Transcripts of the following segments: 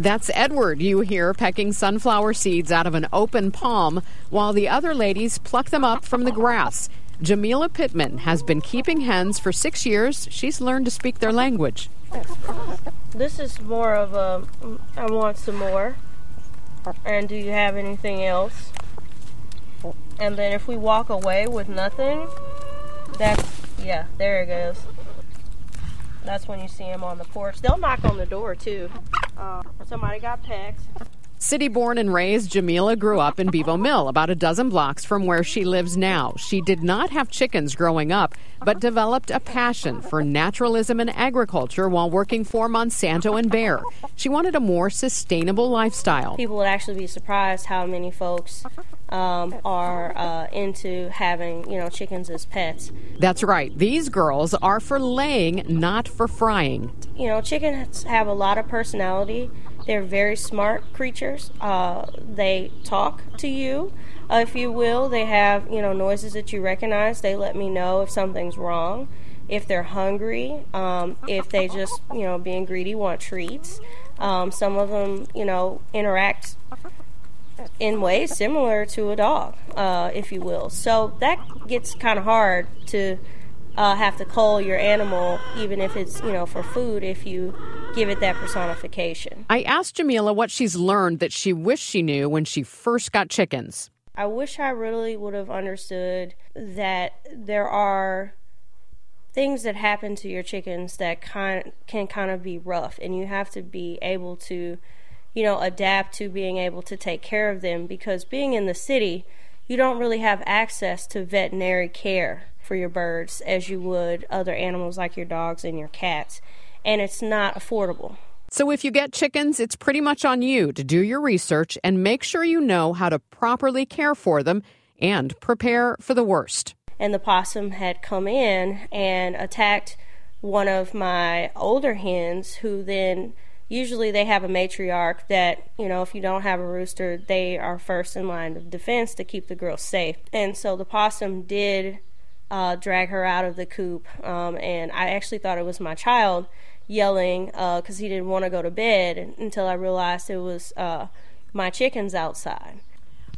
That's Edward you hear pecking sunflower seeds out of an open palm while the other ladies pluck them up from the grass. Jamila Pittman has been keeping hens for six years. She's learned to speak their language. This is more of a I want some more. And do you have anything else? And then if we walk away with nothing, that's yeah, there it goes. That's when you see them on the porch. They'll knock on the door too. Uh, somebody got pecked. City born and raised, Jamila grew up in Bevo Mill, about a dozen blocks from where she lives now. She did not have chickens growing up, but developed a passion for naturalism and agriculture while working for Monsanto and Bayer. She wanted a more sustainable lifestyle. People would actually be surprised how many folks um, are uh, into having you know chickens as pets. That's right. These girls are for laying, not for frying. You know, chickens have a lot of personality. They're very smart creatures. Uh, they talk to you, uh, if you will. They have, you know, noises that you recognize. They let me know if something's wrong, if they're hungry, um, if they just, you know, being greedy, want treats. Um, some of them, you know, interact in ways similar to a dog, uh, if you will. So that gets kind of hard to uh, have to cull your animal, even if it's you know for food, if you give it that personification. I asked Jamila what she's learned that she wished she knew when she first got chickens. I wish I really would have understood that there are things that happen to your chickens that kind can kind of be rough, and you have to be able to, you know, adapt to being able to take care of them because being in the city, you don't really have access to veterinary care for your birds as you would other animals like your dogs and your cats, and it's not affordable. So if you get chickens, it's pretty much on you to do your research and make sure you know how to properly care for them and prepare for the worst. and the possum had come in and attacked one of my older hens who then usually they have a matriarch that you know if you don't have a rooster they are first in line of defense to keep the girls safe and so the possum did uh, drag her out of the coop um, and i actually thought it was my child yelling because he didn't want to go to bed until i realized it was uh, my chickens outside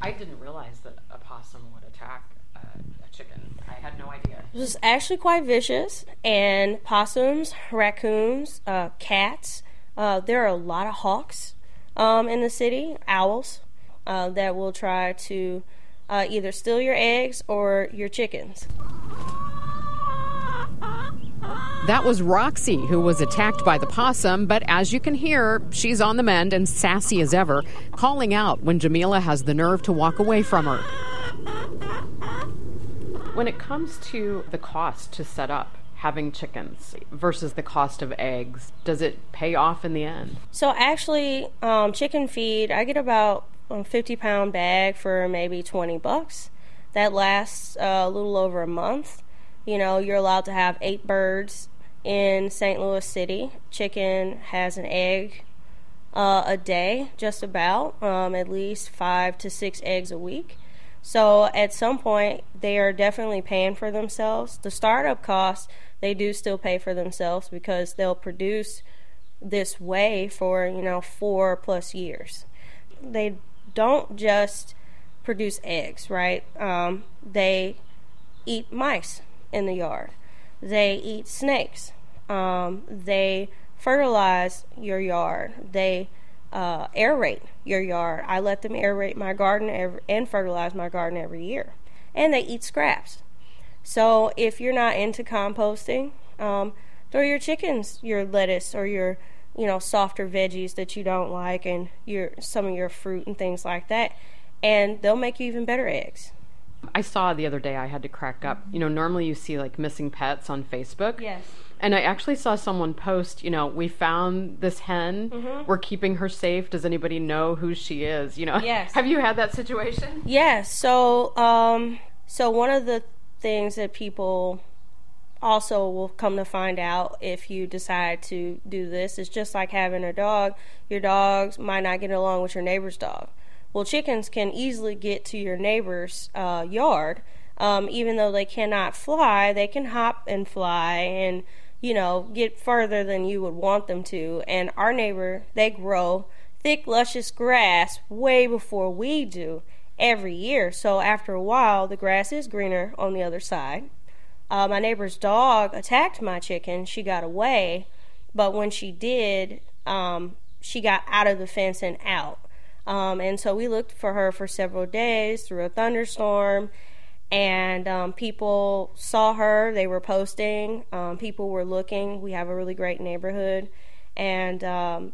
I didn't realize that a possum would attack a, a chicken. I had no idea. It was actually quite vicious. And possums, raccoons, uh, cats. Uh, there are a lot of hawks um, in the city, owls, uh, that will try to uh, either steal your eggs or your chickens. That was Roxy, who was attacked by the possum, but as you can hear, she's on the mend and sassy as ever, calling out when Jamila has the nerve to walk away from her. When it comes to the cost to set up having chickens versus the cost of eggs, does it pay off in the end? So actually, um, chicken feed, I get about a 50 pound bag for maybe 20 bucks. That lasts uh, a little over a month. You know, you're allowed to have eight birds in St. Louis City. Chicken has an egg uh, a day, just about, um, at least five to six eggs a week. So at some point, they are definitely paying for themselves. The startup costs, they do still pay for themselves because they'll produce this way for, you know, four plus years. They don't just produce eggs, right? Um, they eat mice in the yard. They eat snakes. Um, they fertilize your yard. They uh, aerate your yard. I let them aerate my garden every, and fertilize my garden every year. And they eat scraps. So if you're not into composting, um, throw your chickens your lettuce or your you know softer veggies that you don't like and your some of your fruit and things like that, and they'll make you even better eggs. I saw the other day I had to crack up. You know, normally you see like missing pets on Facebook. Yes. And I actually saw someone post, you know, we found this hen. Mm-hmm. We're keeping her safe. Does anybody know who she is? You know, Yes. have you had that situation? Yes. So, um, so one of the things that people also will come to find out if you decide to do this is just like having a dog. Your dogs might not get along with your neighbor's dog. Well, chickens can easily get to your neighbor's uh, yard. Um, even though they cannot fly, they can hop and fly and, you know, get further than you would want them to. And our neighbor, they grow thick, luscious grass way before we do every year. So after a while, the grass is greener on the other side. Uh, my neighbor's dog attacked my chicken. She got away, but when she did, um, she got out of the fence and out. Um, and so we looked for her for several days through a thunderstorm, and um, people saw her. They were posting. Um, people were looking. We have a really great neighborhood, and um,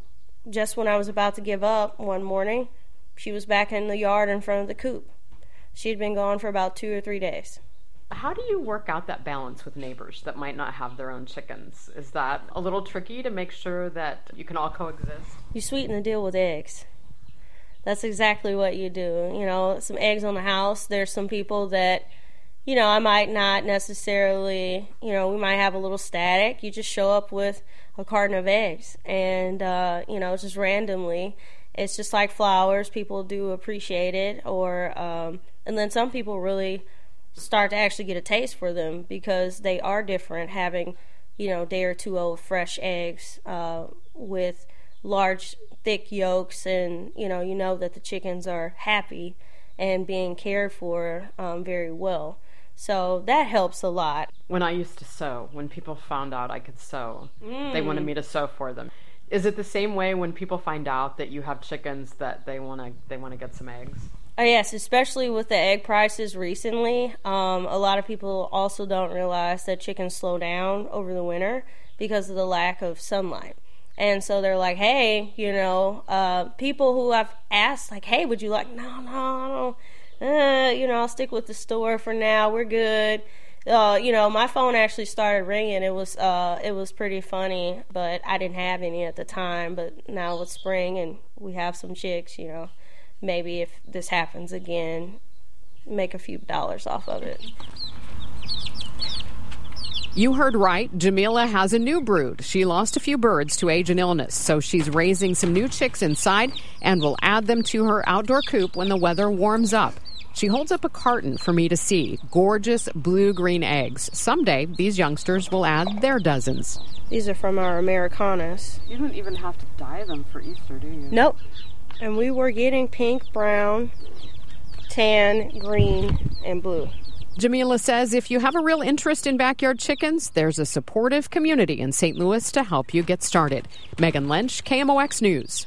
just when I was about to give up one morning, she was back in the yard in front of the coop. She'd been gone for about two or three days. How do you work out that balance with neighbors that might not have their own chickens? Is that a little tricky to make sure that you can all coexist? You sweeten the deal with eggs. That's exactly what you do. You know, some eggs on the house. There's some people that, you know, I might not necessarily, you know, we might have a little static. You just show up with a carton of eggs and, uh, you know, just randomly. It's just like flowers. People do appreciate it. Or, um, and then some people really start to actually get a taste for them because they are different having, you know, day or two old fresh eggs uh, with large, thick yolks, and you know, you know that the chickens are happy and being cared for um, very well. So that helps a lot. When I used to sew, when people found out I could sew, they Mm. wanted me to sew for them. Is it the same way when people find out that you have chickens that they want to they want to get some eggs? Uh, yes, especially with the egg prices recently. Um, a lot of people also don't realize that chickens slow down over the winter because of the lack of sunlight. And so they're like, hey, you know, uh, people who I've asked, like, hey, would you like, no, no, I don't, uh, you know, I'll stick with the store for now. We're good. Uh, you know, my phone actually started ringing. It was, uh, it was pretty funny, but I didn't have any at the time. But now it's spring and we have some chicks, you know maybe if this happens again, make a few dollars off of it. You heard right. Jamila has a new brood. She lost a few birds to age and illness, so she's raising some new chicks inside and will add them to her outdoor coop when the weather warms up. She holds up a carton for me to see. Gorgeous blue green eggs. Someday, these youngsters will add their dozens. These are from our Americanas. You don't even have to dye them for Easter, do you? Nope. And we were getting pink, brown, tan, green, and blue. Jamila says if you have a real interest in backyard chickens, there's a supportive community in St. Louis to help you get started. Megan Lynch, KMOX News.